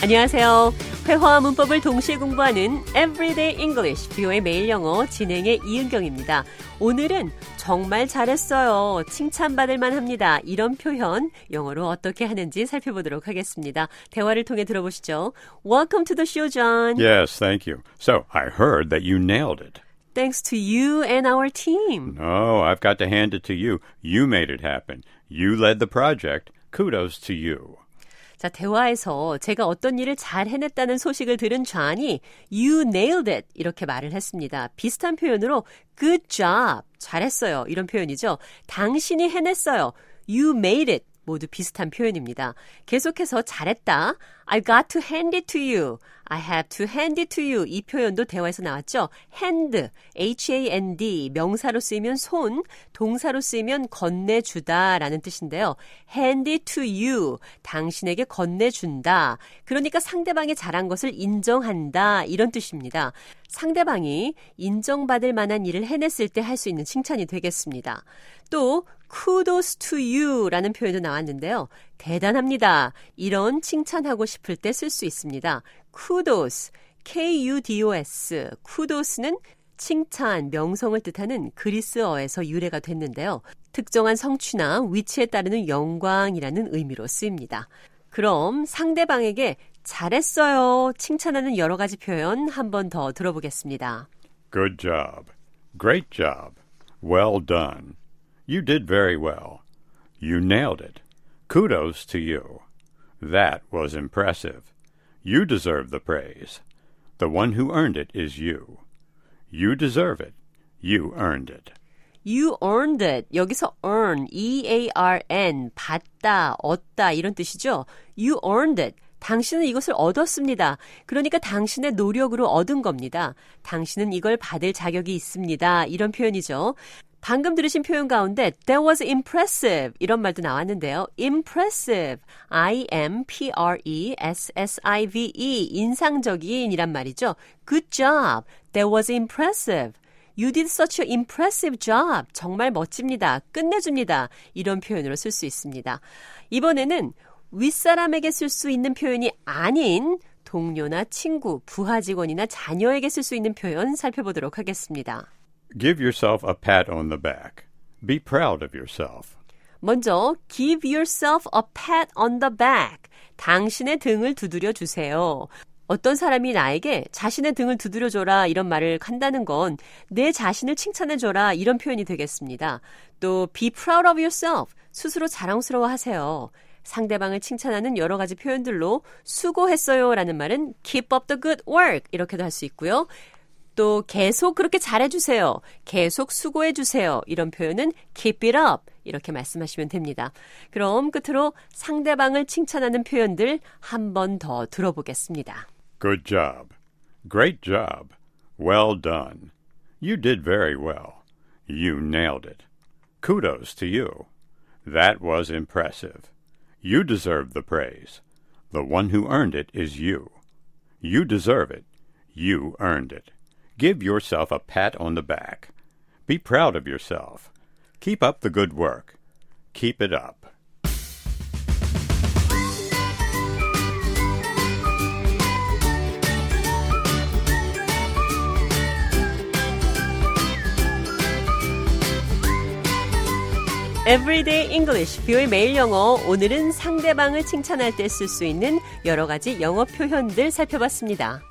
안녕하세요. 회화와 문법을 동시에 공부하는 Everyday English, 뷰의 매일 영어 진행의 이은경입니다. 오늘은 정말 잘했어요. 칭찬받을 만합니다. 이런 표현 영어로 어떻게 하는지 살펴보도록 하겠습니다. 대화를 통해 들어보시죠. Welcome to the show, John. Yes, thank you. So, I heard that you nailed it. Thanks to you and our team. No, I've got to hand it to you. You made it happen. You led the project. Kudos to you. 자, 대화에서 제가 어떤 일을 잘 해냈다는 소식을 들은 좌니 you nailed it 이렇게 말을 했습니다. 비슷한 표현으로 good job 잘했어요 이런 표현이죠. 당신이 해냈어요. you made it 모두 비슷한 표현입니다. 계속해서 잘했다. I got to hand it to you. I have to hand it to you. 이 표현도 대화에서 나왔죠. hand, h-a-n-d, 명사로 쓰이면 손, 동사로 쓰이면 건네주다 라는 뜻인데요. hand it to you. 당신에게 건네준다. 그러니까 상대방이 잘한 것을 인정한다. 이런 뜻입니다. 상대방이 인정받을 만한 일을 해냈을 때 할 수 있는 칭찬이 되겠습니다. 또 kudos to you 라는 표현도 나왔는데요. 대단합니다. 이런 칭찬하고 싶을 때 쓸 수 있습니다. kudos, k-u-d-o-s, kudos는 칭찬, 명성을 뜻하는 그리스어에서 유래가 됐는데요. 특정한 성취나 위치에 따르는 영광이라는 의미로 쓰입니다. 그럼 상대방에게 잘했어요. 칭찬하는 여러 가지 표현 한 번 더 들어보겠습니다. Good job. Great job. Well done. You did very well. You nailed it. Kudos to you. That was impressive. You deserve the praise. The one who earned it is you. You deserve it. You earned it. You earned it. 여기서 earn, E-A-R-N, 받다, 얻다 이런 뜻이죠. You earned it. 당신은 이것을 얻었습니다. 그러니까 당신의 노력으로 얻은 겁니다. 당신은 이걸 받을 자격이 있습니다. 이런 표현이죠. 방금 들으신 표현 가운데 that was impressive 이런 말도 나왔는데요. impressive, I-M-P-R-E-S-S-I-V-E 인상적인 이란 말이죠. good job, that was impressive. You did such an impressive job. 정말 멋집니다. 끝내줍니다. 이런 표현으로 쓸 수 있습니다. 이번에는 윗사람에게 쓸 수 있는 표현이 아닌 동료나 친구, 부하 직원이나 자녀에게 쓸 수 있는 표현 살펴보도록 하겠습니다. Give yourself a pat on the back. Be proud of yourself. 먼저 give yourself a pat on the back. 당신의 등을 두드려 주세요. 어떤 사람이 나에게 자신의 등을 두드려 줘라 이런 말을 한다는 건 내 자신을 칭찬해 줘라 이런 표현이 되겠습니다. 또 be proud of yourself. 스스로 자랑스러워 하세요. 상대방을 칭찬하는 여러 가지 표현들로 수고했어요 라는 말은 keep up the good work 이렇게도 할 수 있고요. 또 계속 그렇게 잘해주세요. 계속 수고해주세요. 이런 표현은 keep it up. 이렇게 말씀하시면 됩니다. 그럼 끝으로 상대방을 칭찬하는 표현들 한 번 더 들어보겠습니다. Good job. Great job. Well done. You did very well. You nailed it. Kudos to you. That was impressive. You deserve the praise. The one who earned it is you. You deserve it. You earned it. Give yourself a pat on the back. Be proud of yourself. Keep up the good work. Keep it up. Everyday English, 뷰의 매일 영어. 오늘은 상대방을 칭찬할 때 쓸 수 있는 여러 가지 영어 표현들 살펴봤습니다.